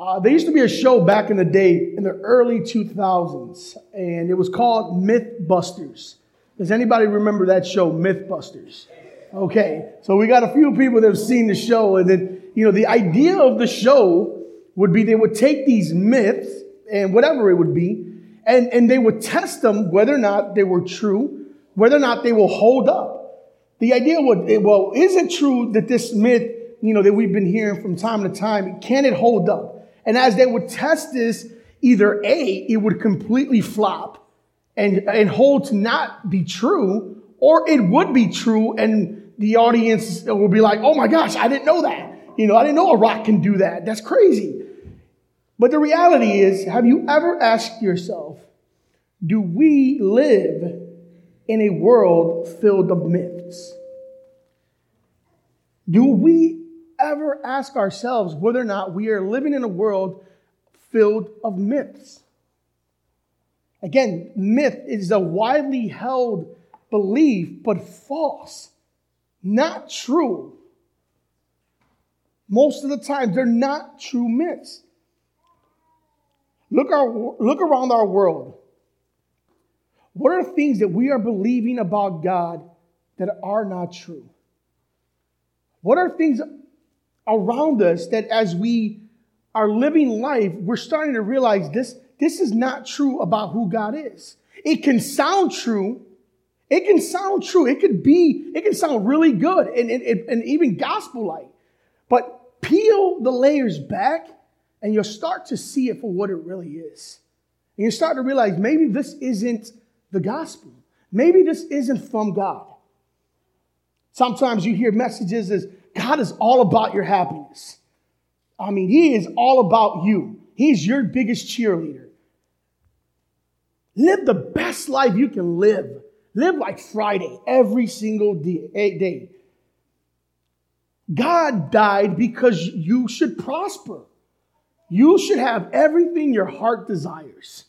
Uh, there used to be a show back in the day in the early 2000s, and it was called Mythbusters. Does anybody remember that show, Mythbusters? Okay, so we got a few people that have seen the show, and then, you know, the idea of the show would be they would take these myths and whatever it would be, and, and they would test them whether or not they were true, whether or not they will hold up. The idea would, well, is it true that this myth, you know, that we've been hearing from time to time, can it hold up? And as they would test this, either A, it would completely flop and, and hold to not be true, or it would be true and the audience will be like, oh my gosh, I didn't know that. You know, I didn't know a rock can do that. That's crazy. But the reality is, have you ever asked yourself, do we live in a world filled of myths? Do we ever ask ourselves whether or not we are living in a world filled of myths? Again, myth is a widely held belief, but false, not true. Most of the time, they're not true myths. Look, our, look around our world. What are things that we are believing about God that are not true? What are things around us that as we are living life, we're starting to realize this, this is not true about who God is. It can sound true. It can sound true. It could be, it can sound really good and, and, and even gospel like. But peel the layers back and you'll start to see it for what it really is. And you start to realize maybe this isn't the gospel. Maybe this isn't from God. Sometimes you hear messages as God is all about your happiness. I mean, He is all about you. He's your biggest cheerleader. Live the best life you can live. Live like Friday every single eh, day. God died because you should prosper. You should have everything your heart desires.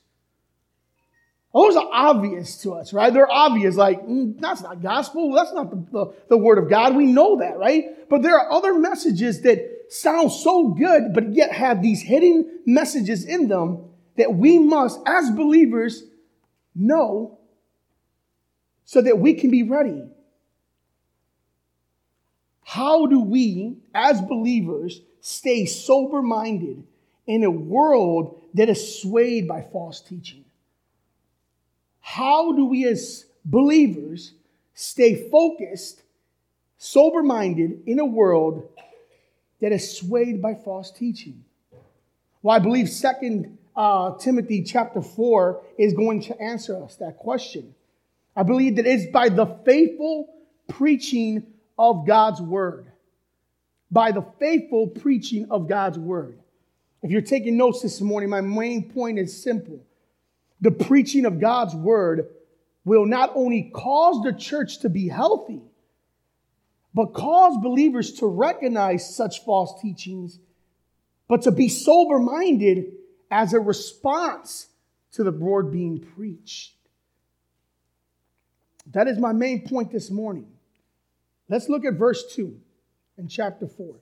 Those are obvious to us, right? They're obvious, like, mm, that's not gospel. That's not the, the, the, word of God. We know that, right? But there are other messages that sound so good, but yet have these hidden messages in them that we must, as believers, know so that we can be ready. How do we, as believers, stay sober minded in a world that is swayed by false teaching? How do we as believers stay focused, sober minded in a world that is swayed by false teaching? Well, I believe Second uh, Timothy chapter 4 is going to answer us that question. I believe that it's by the faithful preaching of God's word. By the faithful preaching of God's word. If you're taking notes this morning, my main point is simple the preaching of God's word will not only cause the church to be healthy, but cause believers to recognize such false teachings, but to be sober minded as a response to the word being preached. That is my main point this morning. Let's look at verse 2 in chapter 4.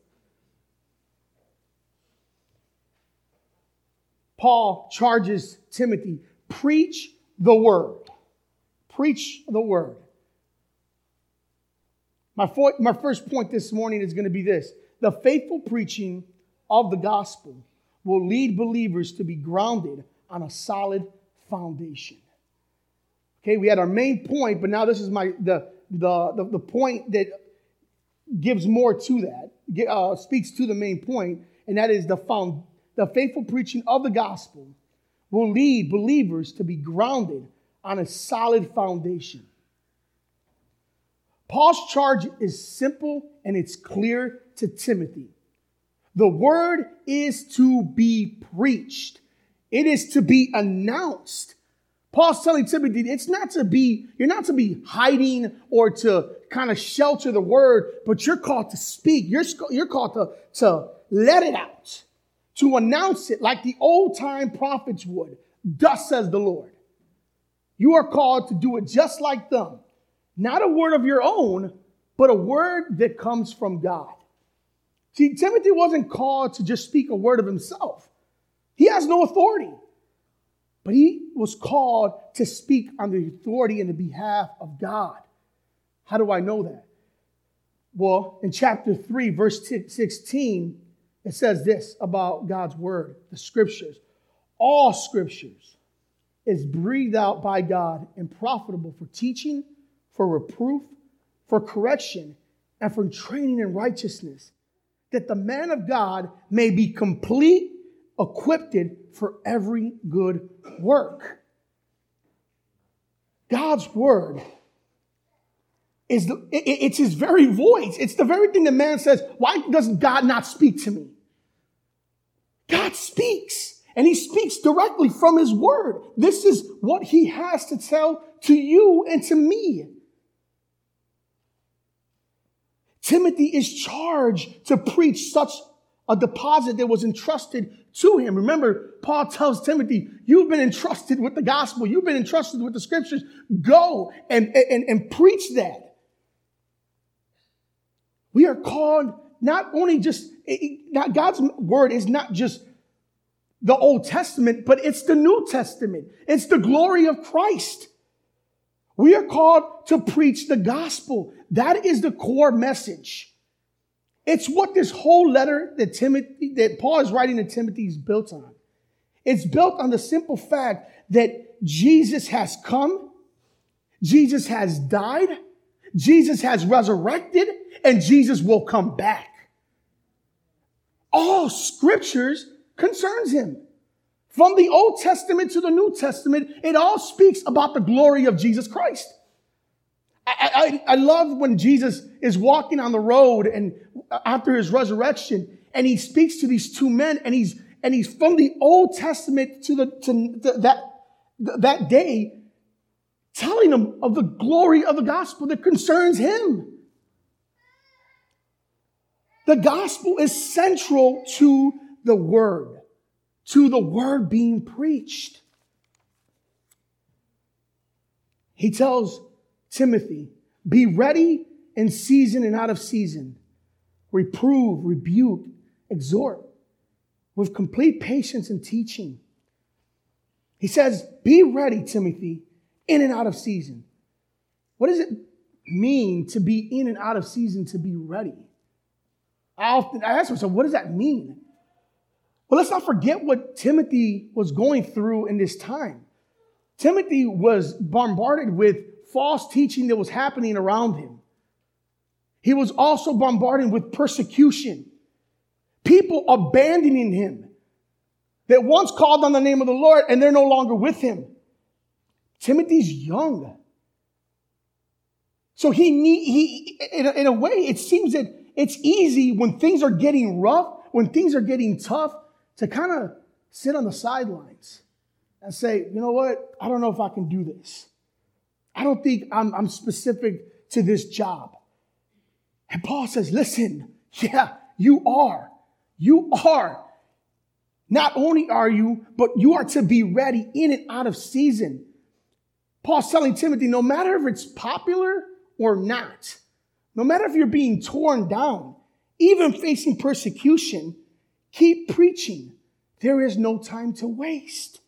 Paul charges Timothy Preach the word. Preach the word. My, my first point this morning is going to be this the faithful preaching of the gospel will lead believers to be grounded on a solid foundation. Okay, we had our main point, but now this is my the the the, the point that gives more to that, uh, speaks to the main point, and that is the found the faithful preaching of the gospel will lead believers to be grounded on a solid foundation. Paul's charge is simple and it's clear to Timothy. The word is to be preached, it is to be announced. Paul's telling Timothy it's not to be, you're not to be hiding or to kind of shelter the word, but you're called to speak. You're, you're called to, to let it out to announce it like the old time prophets would. Thus says the Lord. You are called to do it just like them. Not a word of your own, but a word that comes from God. See, Timothy wasn't called to just speak a word of himself. He has no authority. But he was called to speak on the authority and the behalf of God. How do I know that? Well, in chapter 3, verse 16, it says this about God's word, the scriptures. All scriptures is breathed out by God and profitable for teaching, for reproof, for correction, and for training in righteousness, that the man of God may be complete, equipped for every good work. God's word is the, it, it's his very voice. It's the very thing the man says, why does God not speak to me? God speaks and he speaks directly from his word. This is what he has to tell to you and to me. Timothy is charged to preach such a deposit that was entrusted to him. Remember, Paul tells Timothy, you've been entrusted with the gospel. You've been entrusted with the scriptures. Go and, and, and preach that. We are called not only just, not God's word is not just the Old Testament, but it's the New Testament. It's the glory of Christ. We are called to preach the gospel. That is the core message. It's what this whole letter that Timothy, that Paul is writing to Timothy is built on. It's built on the simple fact that Jesus has come, Jesus has died, Jesus has resurrected, and Jesus will come back. All scriptures concerns him. From the Old Testament to the New Testament, it all speaks about the glory of Jesus Christ. I, I, I, love when Jesus is walking on the road and after his resurrection, and he speaks to these two men, and he's and he's from the Old Testament to the to the, that that day, telling them of the glory of the gospel that concerns him. The gospel is central to the word, to the word being preached. He tells Timothy, be ready in season and out of season. Reprove, rebuke, exhort with complete patience and teaching. He says, be ready, Timothy, in and out of season. What does it mean to be in and out of season to be ready? I often I ask myself, what does that mean? Well, let's not forget what Timothy was going through in this time. Timothy was bombarded with false teaching that was happening around him. He was also bombarded with persecution. People abandoning him that once called on the name of the Lord and they're no longer with him. Timothy's young. So he need, he, in a, in a way, it seems that it's easy when things are getting rough, when things are getting tough, to kind of sit on the sidelines and say, you know what? I don't know if I can do this. I don't think I'm, I'm specific to this job. And Paul says, listen, yeah, you are. You are. Not only are you, but you are to be ready in and out of season. Paul's telling Timothy, no matter if it's popular or not, no matter if you're being torn down, even facing persecution, Keep preaching. There is no time to waste.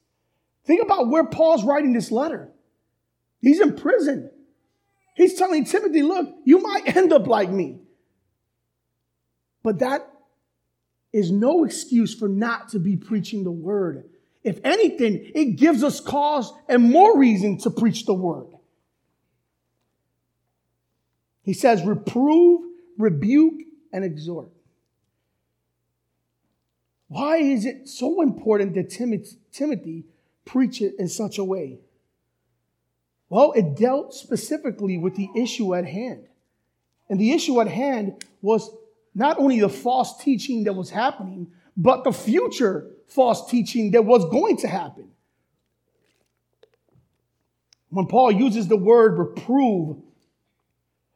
Think about where Paul's writing this letter. He's in prison. He's telling Timothy, look, you might end up like me. But that is no excuse for not to be preaching the word. If anything, it gives us cause and more reason to preach the word. He says, reprove, rebuke, and exhort. Why is it so important that Timothy preach it in such a way? Well, it dealt specifically with the issue at hand. And the issue at hand was not only the false teaching that was happening, but the future false teaching that was going to happen. When Paul uses the word reprove,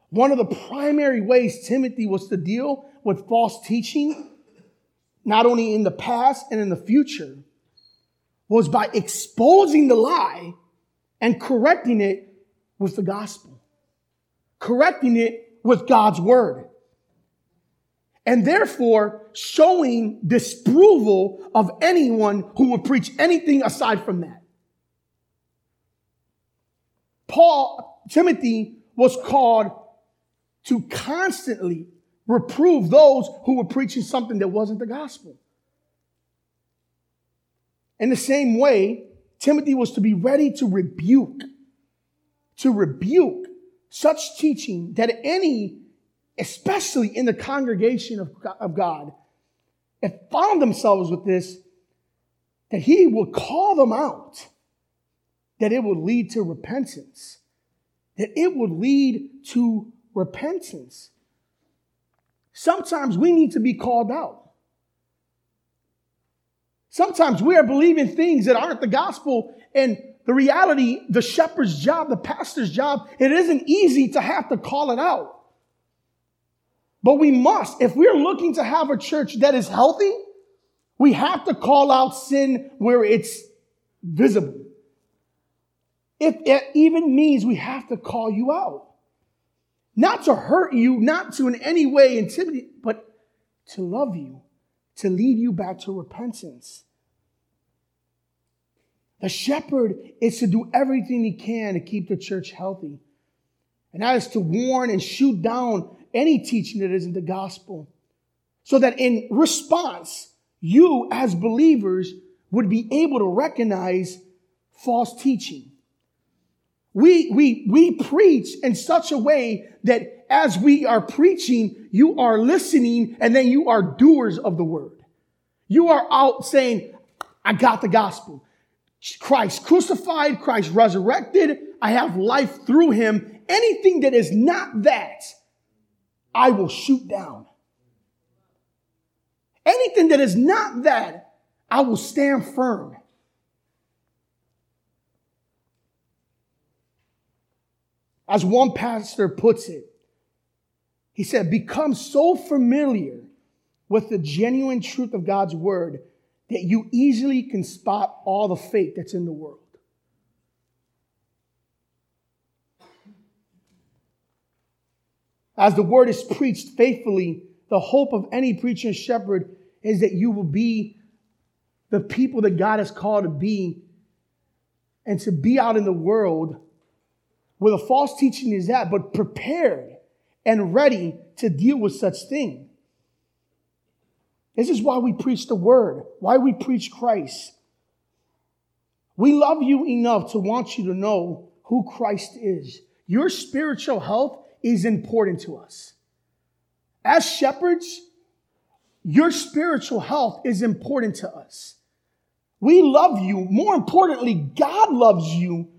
one of the primary ways Timothy was to deal with false teaching not only in the past and in the future, was by exposing the lie and correcting it with the gospel, correcting it with God's word. And therefore showing disapproval of anyone who would preach anything aside from that. Paul, Timothy was called to constantly reprove those who were preaching something that wasn't the gospel. In the same way, Timothy was to be ready to rebuke, to rebuke such teaching that any, especially in the congregation of, God, if found themselves with this, that he will call them out, that it will lead to repentance, that it will lead to repentance. Sometimes we need to be called out. Sometimes we are believing things that aren't the gospel, and the reality, the shepherd's job, the pastor's job, it isn't easy to have to call it out. But we must. If we're looking to have a church that is healthy, we have to call out sin where it's visible. If it even means we have to call you out. Not to hurt you, not to in any way intimidate, but to love you, to lead you back to repentance. The shepherd is to do everything he can to keep the church healthy. And that is to warn and shoot down any teaching that isn't the gospel. So that in response, you as believers would be able to recognize false teaching. We, we, we preach in such a way that as we are preaching, you are listening and then you are doers of the word. You are out saying, I got the gospel. Christ crucified, Christ resurrected. I have life through him. Anything that is not that, I will shoot down. Anything that is not that, I will stand firm. As one pastor puts it, he said, become so familiar with the genuine truth of God's word that you easily can spot all the fake that's in the world. As the word is preached faithfully, the hope of any preacher and shepherd is that you will be the people that God has called to be and to be out in the world where the false teaching is at, but prepared and ready to deal with such things. This is why we preach the word, why we preach Christ. We love you enough to want you to know who Christ is. Your spiritual health is important to us. As shepherds, your spiritual health is important to us. We love you. More importantly, God loves you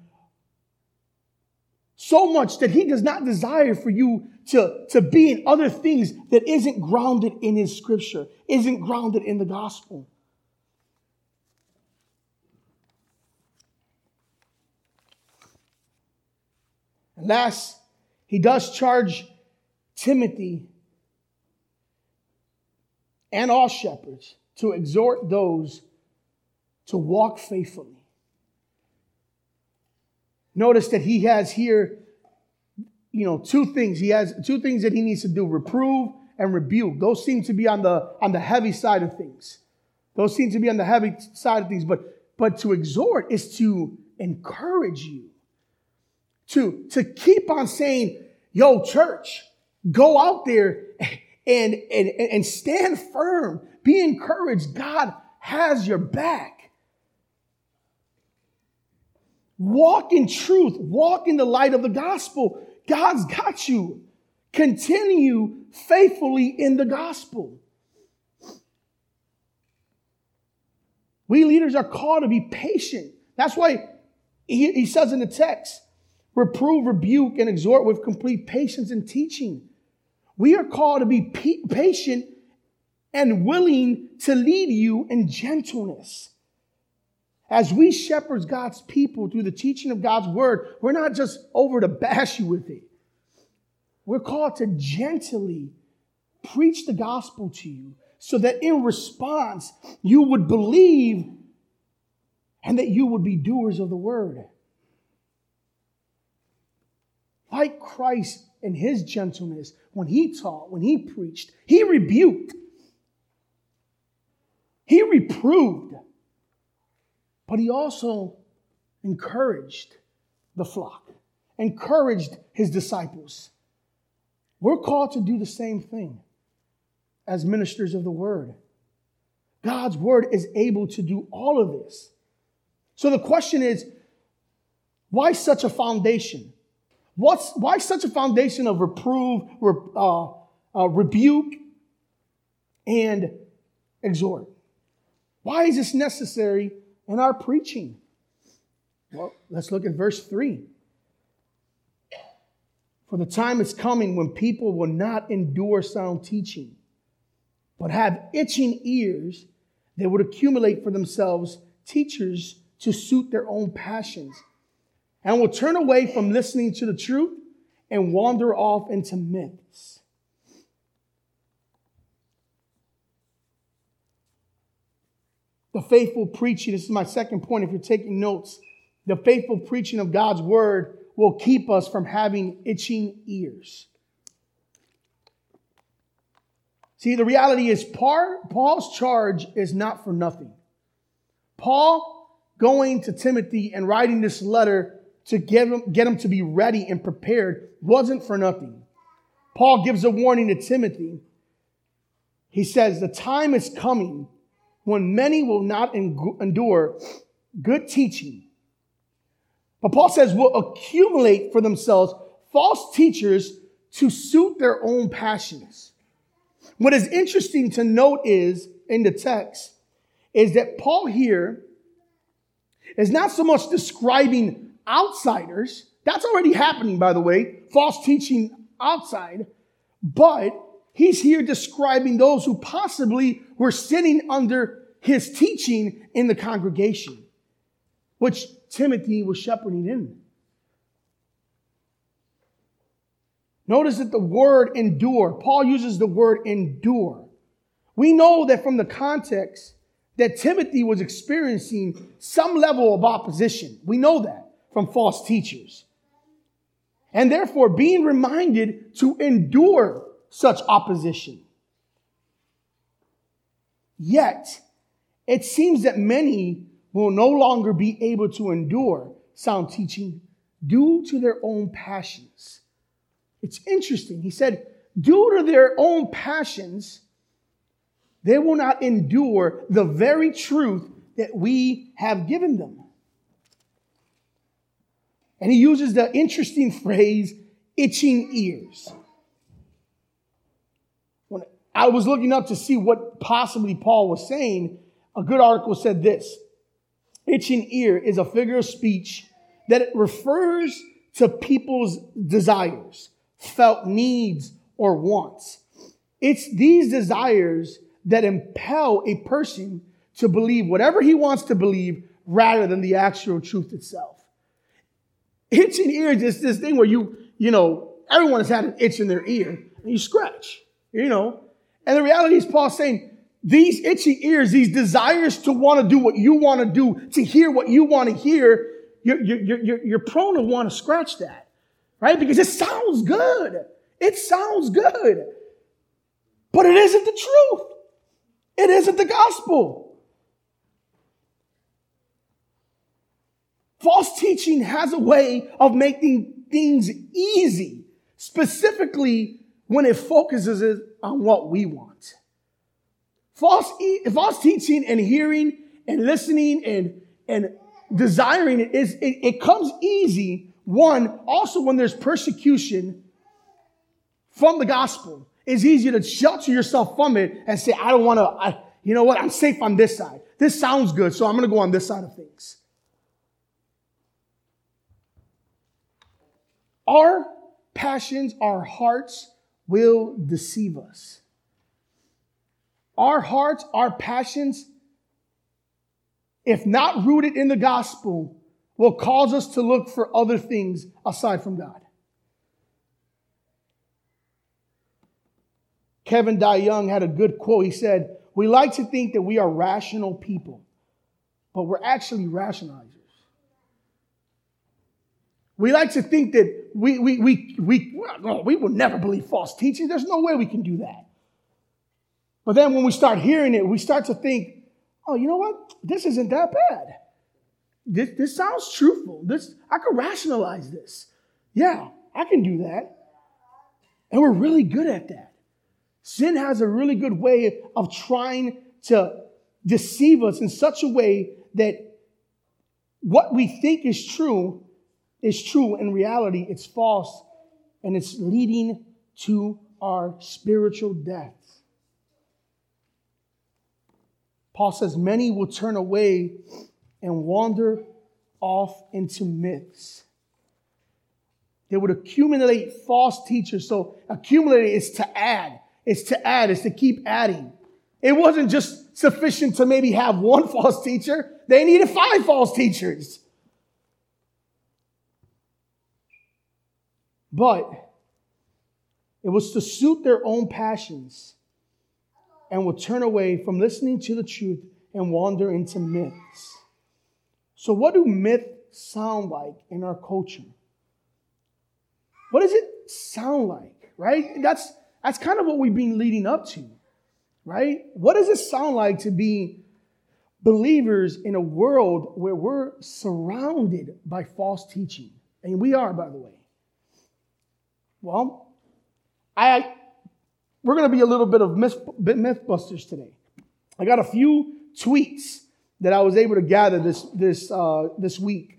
so much that he does not desire for you to, to be in other things that isn't grounded in his scripture, isn't grounded in the gospel. And last, he does charge Timothy and all shepherds to exhort those to walk faithfully. Notice that he has here, you know, two things. He has two things that he needs to do reprove and rebuke. Those seem to be on the, on the heavy side of things. Those seem to be on the heavy side of things. But, but to exhort is to encourage you, to, to keep on saying, yo, church, go out there and, and, and stand firm. Be encouraged. God has your back. Walk in truth. Walk in the light of the gospel. God's got you. Continue faithfully in the gospel. We leaders are called to be patient. That's why he, he says in the text, reprove, rebuke, and exhort with complete patience and teaching. We are called to be patient and willing to lead you in gentleness. As we shepherd God's people through the teaching of God's word, we're not just over to bash you with it. We're called to gently preach the gospel to you so that in response, you would believe and that you would be doers of the word. Like Christ in his gentleness when he taught, when he preached. He rebuked, he reproved, but he also encouraged the flock, encouraged his disciples. We're called to do the same thing as ministers of the word. God's word is able to do all of this. So the question is why such a foundation? What's, why such a foundation of reprove, uh, uh, rebuke, and exhort? Why is this necessary in our preaching? Well, let's look at verse 3. For the time is coming when people will not endure sound teaching, but have itching ears they would accumulate for themselves teachers to suit their own passions and will turn away from listening to the truth and wander off into myths. The faithful preaching, this is my second point if you're taking notes. The faithful preaching of God's word will keep us from having itching ears. See, the reality is Paul's charge is not for nothing. Paul going to Timothy and writing this letter to get him, get him to be ready and prepared wasn't for nothing. Paul gives a warning to Timothy. He says, The time is coming when many will not endure good teaching. But Paul says, will accumulate for themselves false teachers to suit their own passions. What is interesting to note is in the text is that Paul here is not so much describing outsiders. That's already happening, by the way, false teaching outside. But he's here describing those who possibly were sitting under his teaching in the congregation, which Timothy was shepherding in. Notice that the word endure, Paul uses the word endure. We know that from the context that Timothy was experiencing some level of opposition. We know that from false teachers. And therefore, being reminded to endure such opposition. Yet, it seems that many will no longer be able to endure sound teaching due to their own passions. It's interesting. He said, due to their own passions, they will not endure the very truth that we have given them. And he uses the interesting phrase, itching ears. When I was looking up to see what possibly Paul was saying, a good article said this Itching ear is a figure of speech that refers to people's desires felt needs or wants. It's these desires that impel a person to believe whatever he wants to believe rather than the actual truth itself. Itching ears is this thing where you, you know, everyone has had an itch in their ear and you scratch, you know. And the reality is Paul saying these itchy ears, these desires to want to do what you want to do, to hear what you want to hear, you're, you're, you're, you're prone to want to scratch that right? Because it sounds good. It sounds good. But it isn't the truth. It isn't the gospel. False teaching has a way of making things easy, specifically when it focuses on what we want. False, false teaching and hearing and listening and, and desiring it is it, it comes easy one, also when there's persecution from the gospel, it's easier to shelter yourself from it and say, I don't want to, you know what, I'm safe on this side. This sounds good, so I'm going to go on this side of things. Our passions, our hearts will deceive us. Our hearts, our passions, if not rooted in the gospel, will cause us to look for other things aside from God. Kevin DeYoung had a good quote. He said, We like to think that we are rational people, but we're actually rationalizers. We like to think that we, we, we, we, well, we will never believe false teaching. There's no way we can do that. But then when we start hearing it, we start to think, oh, you know what? This isn't that bad. This, this sounds truthful. This, I can rationalize this. Yeah, I can do that. And we're really good at that. Sin has a really good way of trying to deceive us in such a way that what we think is true is true. In reality, it's false and it's leading to our spiritual death. Paul says, Many will turn away and wander off into myths. They would accumulate false teachers. So, accumulate is to add. It's to add, it's to keep adding. It wasn't just sufficient to maybe have one false teacher, they needed five false teachers. But it was to suit their own passions and would turn away from listening to the truth and wander into myths. So, what do myths sound like in our culture? What does it sound like, right? That's that's kind of what we've been leading up to, right? What does it sound like to be believers in a world where we're surrounded by false teaching? And we are, by the way. Well, I we're going to be a little bit of myth, mythbusters today. I got a few tweets that I was able to gather this this uh, this week,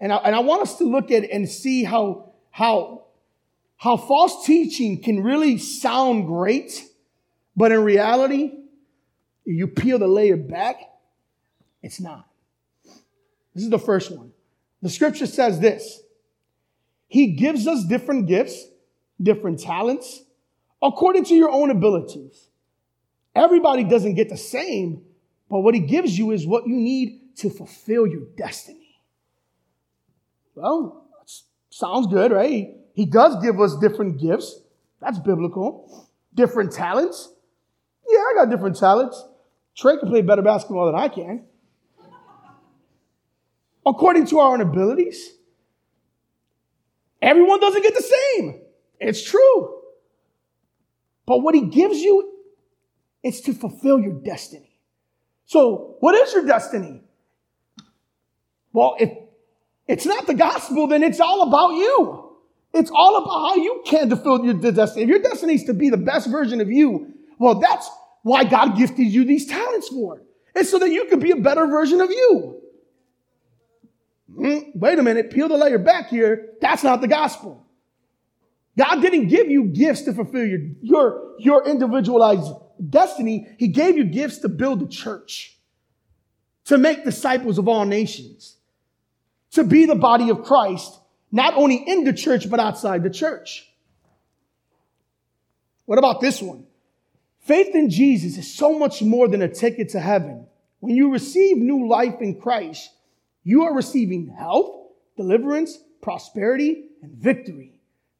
and I, and I want us to look at and see how how how false teaching can really sound great, but in reality, you peel the layer back, it's not. This is the first one. The scripture says this He gives us different gifts, different talents, according to your own abilities. Everybody doesn't get the same, but what He gives you is what you need to fulfill your destiny. Well, sounds good, right? He does give us different gifts. That's biblical. Different talents. Yeah, I got different talents. Trey can play better basketball than I can. According to our own abilities. Everyone doesn't get the same. It's true. But what he gives you, it's to fulfill your destiny. So, what is your destiny? Well, if it's not the gospel, then it's all about you. It's all about how you can fulfill your destiny. If your destiny is to be the best version of you, well, that's why God gifted you these talents for. It's so that you could be a better version of you. Mm, wait a minute, peel the layer back here. That's not the gospel. God didn't give you gifts to fulfill your, your, your individualized destiny. He gave you gifts to build the church, to make disciples of all nations, to be the body of Christ not only in the church, but outside the church. What about this one? Faith in Jesus is so much more than a ticket to heaven. When you receive new life in Christ, you are receiving health, deliverance, prosperity, and victory.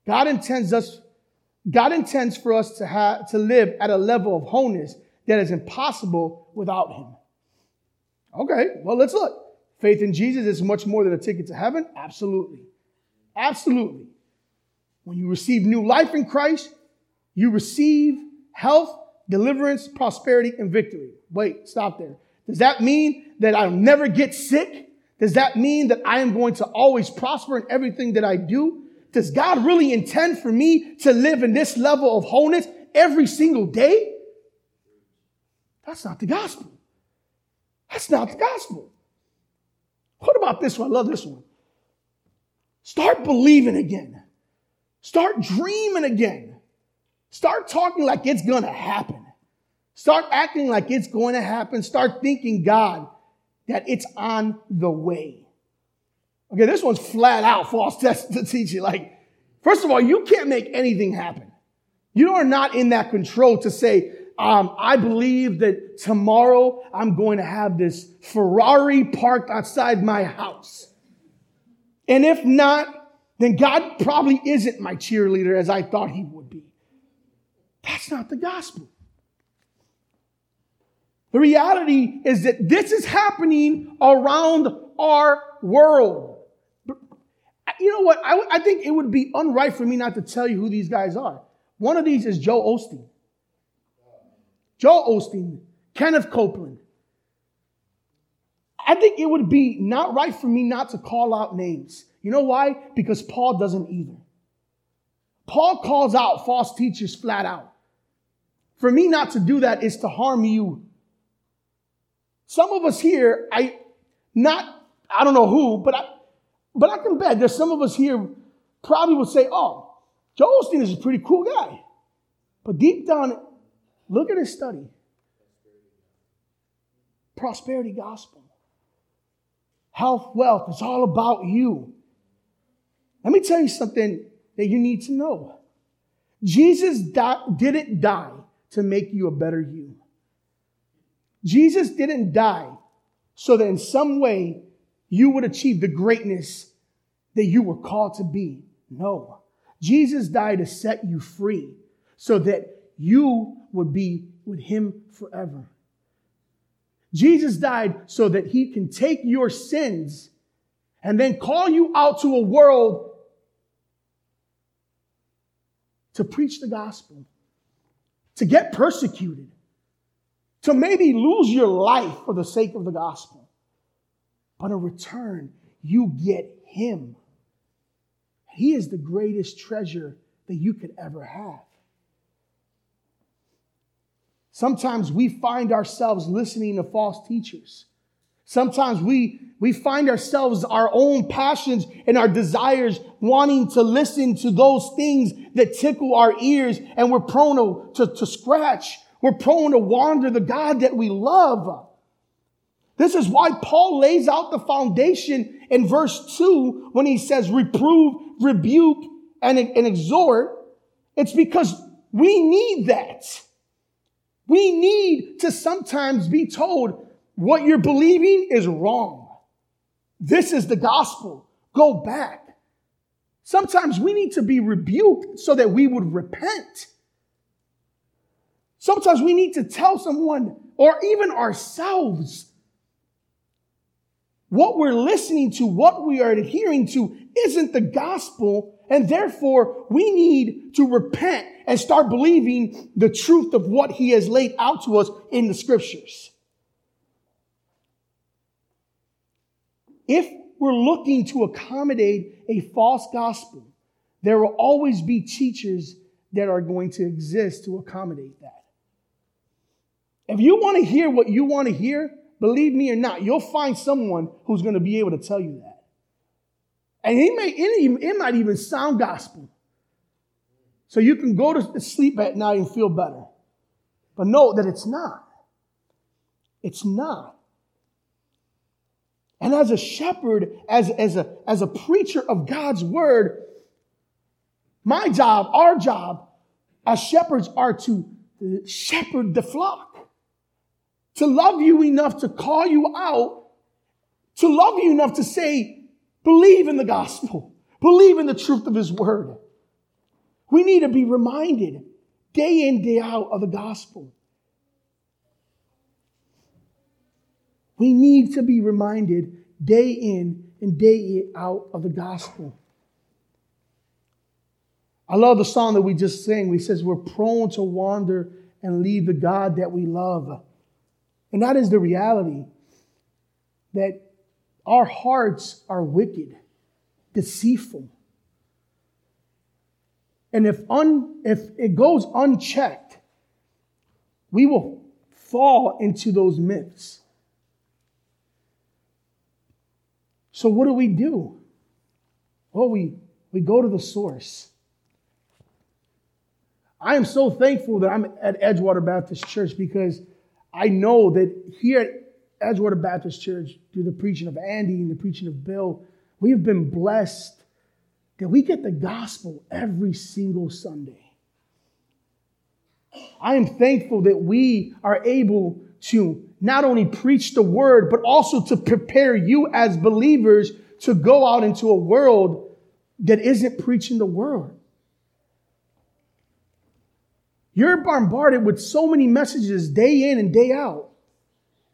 God intends us, God intends for us to have to live at a level of wholeness that is impossible without Him. Okay, well, let's look. Faith in Jesus is much more than a ticket to heaven? Absolutely. Absolutely. When you receive new life in Christ, you receive health, deliverance, prosperity, and victory. Wait, stop there. Does that mean that I'll never get sick? Does that mean that I am going to always prosper in everything that I do? Does God really intend for me to live in this level of wholeness every single day? That's not the gospel. That's not the gospel. What about this one? I love this one. Start believing again. Start dreaming again. Start talking like it's going to happen. Start acting like it's going to happen. Start thinking, God, that it's on the way. Okay, this one's flat out false test to teaching. Like, first of all, you can't make anything happen. You are not in that control to say, um, I believe that tomorrow I'm going to have this Ferrari parked outside my house. And if not, then God probably isn't my cheerleader as I thought he would be. That's not the gospel. The reality is that this is happening around our world. You know what? I, I think it would be unright for me not to tell you who these guys are. One of these is Joel Osteen. Joel Osteen, Kenneth Copeland. I think it would be not right for me not to call out names. You know why? Because Paul doesn't either. Paul calls out false teachers flat out. For me not to do that is to harm you. Some of us here, I not, I don't know who, but I, but I can bet there's some of us here probably would say, oh, Joel Osteen is a pretty cool guy. But deep down, look at his study. Prosperity gospel. Health, wealth, it's all about you. Let me tell you something that you need to know. Jesus di- didn't die to make you a better you. Jesus didn't die so that in some way you would achieve the greatness that you were called to be. No. Jesus died to set you free so that you would be with him forever. Jesus died so that he can take your sins and then call you out to a world to preach the gospel, to get persecuted, to maybe lose your life for the sake of the gospel. But in return, you get him. He is the greatest treasure that you could ever have. Sometimes we find ourselves listening to false teachers. Sometimes we, we find ourselves, our own passions and our desires wanting to listen to those things that tickle our ears and we're prone to, to, to scratch. We're prone to wander the God that we love. This is why Paul lays out the foundation in verse 2 when he says, reprove, rebuke, and, and exhort. It's because we need that. We need to sometimes be told what you're believing is wrong. This is the gospel. Go back. Sometimes we need to be rebuked so that we would repent. Sometimes we need to tell someone or even ourselves what we're listening to, what we are adhering to isn't the gospel. And therefore we need to repent and start believing the truth of what he has laid out to us in the scriptures. If we're looking to accommodate a false gospel, there will always be teachers that are going to exist to accommodate that. If you want to hear what you want to hear, believe me or not, you'll find someone who's going to be able to tell you that. And it, may, it, might even sound gospel. So you can go to sleep at night and feel better. But know that it's not. It's not. And as a shepherd, as, as, a, as a preacher of God's word, my job, our job as shepherds are to shepherd the flock to love you enough to call you out, to love you enough to say, believe in the gospel, believe in the truth of his word. We need to be reminded day in, day out of the gospel. We need to be reminded day in and day out of the gospel. I love the song that we just sang. We says we're prone to wander and leave the God that we love. And that is the reality that our hearts are wicked, deceitful. And if, un, if it goes unchecked, we will fall into those myths. So, what do we do? Well, we, we go to the source. I am so thankful that I'm at Edgewater Baptist Church because I know that here at Edgewater Baptist Church, through the preaching of Andy and the preaching of Bill, we have been blessed that we get the gospel every single Sunday. I am thankful that we are able to not only preach the word, but also to prepare you as believers to go out into a world that isn't preaching the word. You're bombarded with so many messages day in and day out.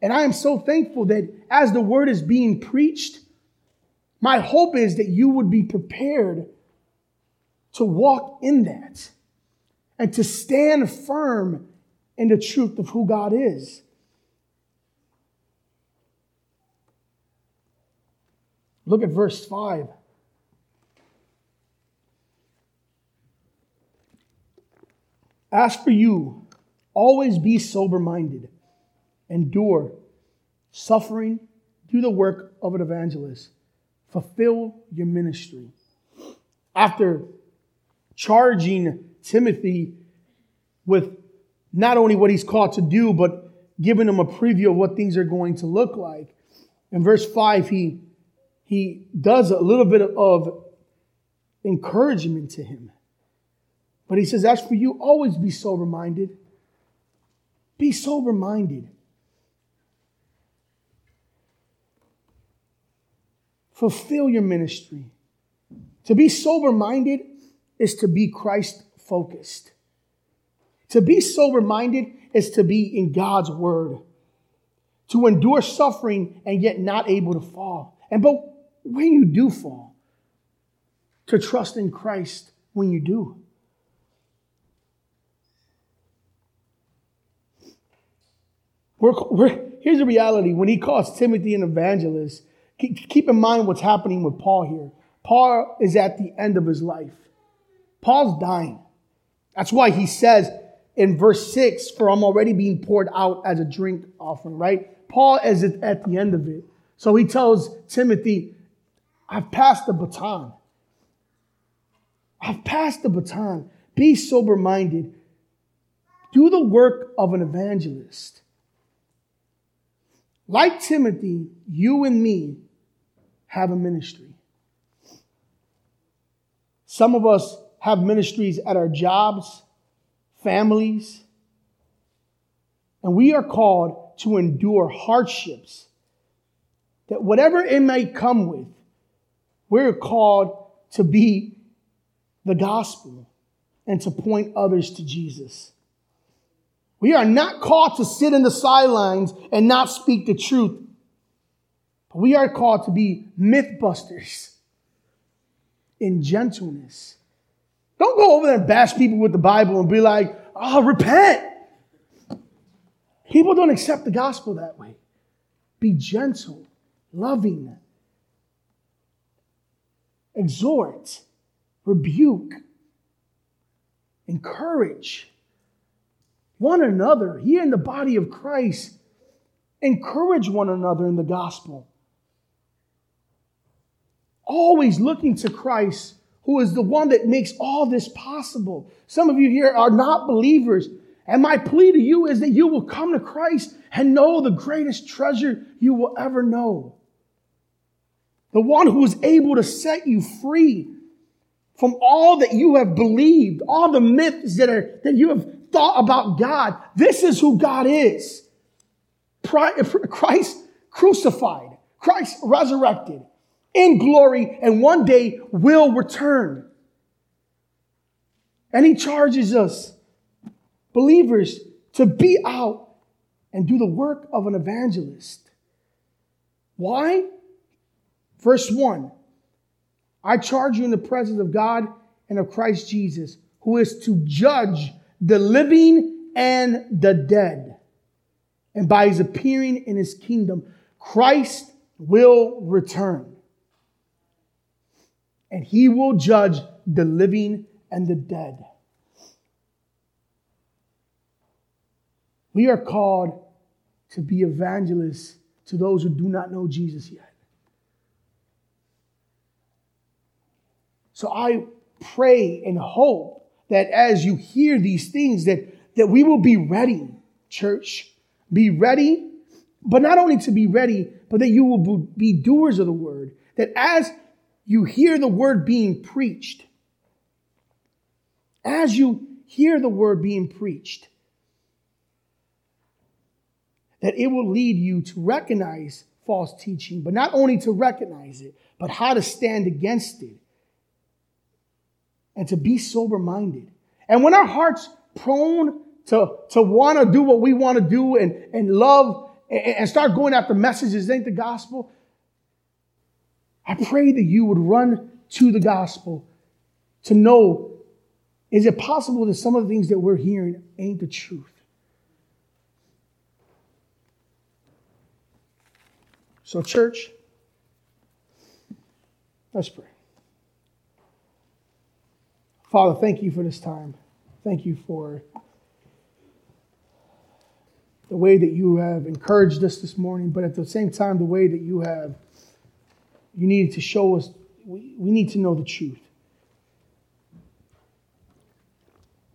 And I am so thankful that as the word is being preached, my hope is that you would be prepared to walk in that and to stand firm in the truth of who God is. Look at verse 5. As for you, always be sober minded, endure, suffering, do the work of an evangelist, fulfill your ministry. After charging Timothy with not only what he's called to do, but giving him a preview of what things are going to look like. In verse 5, he, he does a little bit of encouragement to him. But he says, As for you, always be sober minded. Be sober minded. Fulfill your ministry. To be sober minded is to be Christ focused. To be sober minded is to be in God's word. To endure suffering and yet not able to fall. And but when you do fall, to trust in Christ when you do. We're, we're, here's the reality when he calls Timothy an evangelist, keep in mind what's happening with Paul here. Paul is at the end of his life. Paul's dying. That's why he says in verse 6, For I'm already being poured out as a drink offering, right? Paul is at the end of it. So he tells Timothy, I've passed the baton. I've passed the baton. Be sober minded. Do the work of an evangelist. Like Timothy, you and me have a ministry. Some of us have ministries at our jobs, families, and we are called to endure hardships that whatever it may come with, we're called to be the gospel and to point others to Jesus. We are not called to sit in the sidelines and not speak the truth. But we are called to be mythbusters in gentleness. Don't go over there and bash people with the Bible and be like, oh, repent. People don't accept the gospel that way. Be gentle, loving, exhort, rebuke, encourage one another here in the body of Christ. Encourage one another in the gospel. Always looking to Christ, who is the one that makes all this possible. Some of you here are not believers. And my plea to you is that you will come to Christ and know the greatest treasure you will ever know. The one who is able to set you free from all that you have believed, all the myths that are, that you have thought about God. This is who God is. Christ crucified, Christ resurrected in glory, and one day will return. And he charges us, believers, to be out and do the work of an evangelist. Why? Verse 1 I charge you in the presence of God and of Christ Jesus, who is to judge the living and the dead. And by his appearing in his kingdom, Christ will return. And he will judge the living and the dead. We are called to be evangelists to those who do not know Jesus yet. So I pray and hope that as you hear these things, that, that we will be ready, church. Be ready, but not only to be ready, but that you will be doers of the word. That as you hear the word being preached, as you hear the word being preached, that it will lead you to recognize false teaching, but not only to recognize it, but how to stand against it and to be sober minded. And when our heart's prone to, to want to do what we want to do and, and love and, and start going after messages ain't the gospel, I pray that you would run to the gospel to know is it possible that some of the things that we're hearing ain't the truth? So, church, let's pray. Father, thank you for this time. Thank you for the way that you have encouraged us this morning, but at the same time, the way that you have, you needed to show us, we, we need to know the truth.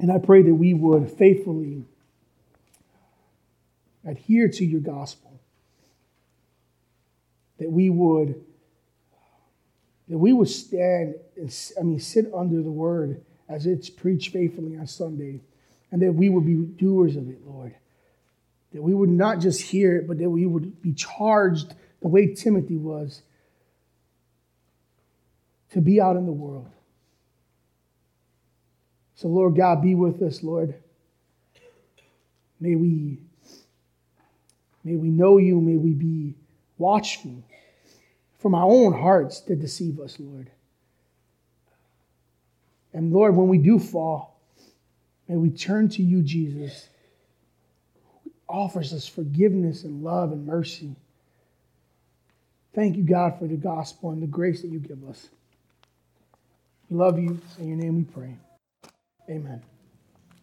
And I pray that we would faithfully adhere to your gospel. That we would that we would stand and I mean sit under the word as it's preached faithfully on Sunday, and that we would be doers of it, Lord. That we would not just hear it, but that we would be charged the way Timothy was to be out in the world so, Lord God, be with us, Lord. May we, may we know you. May we be watchful from our own hearts to deceive us, Lord. And Lord, when we do fall, may we turn to you, Jesus, who offers us forgiveness and love and mercy. Thank you, God, for the gospel and the grace that you give us. We love you. In your name we pray. Amen.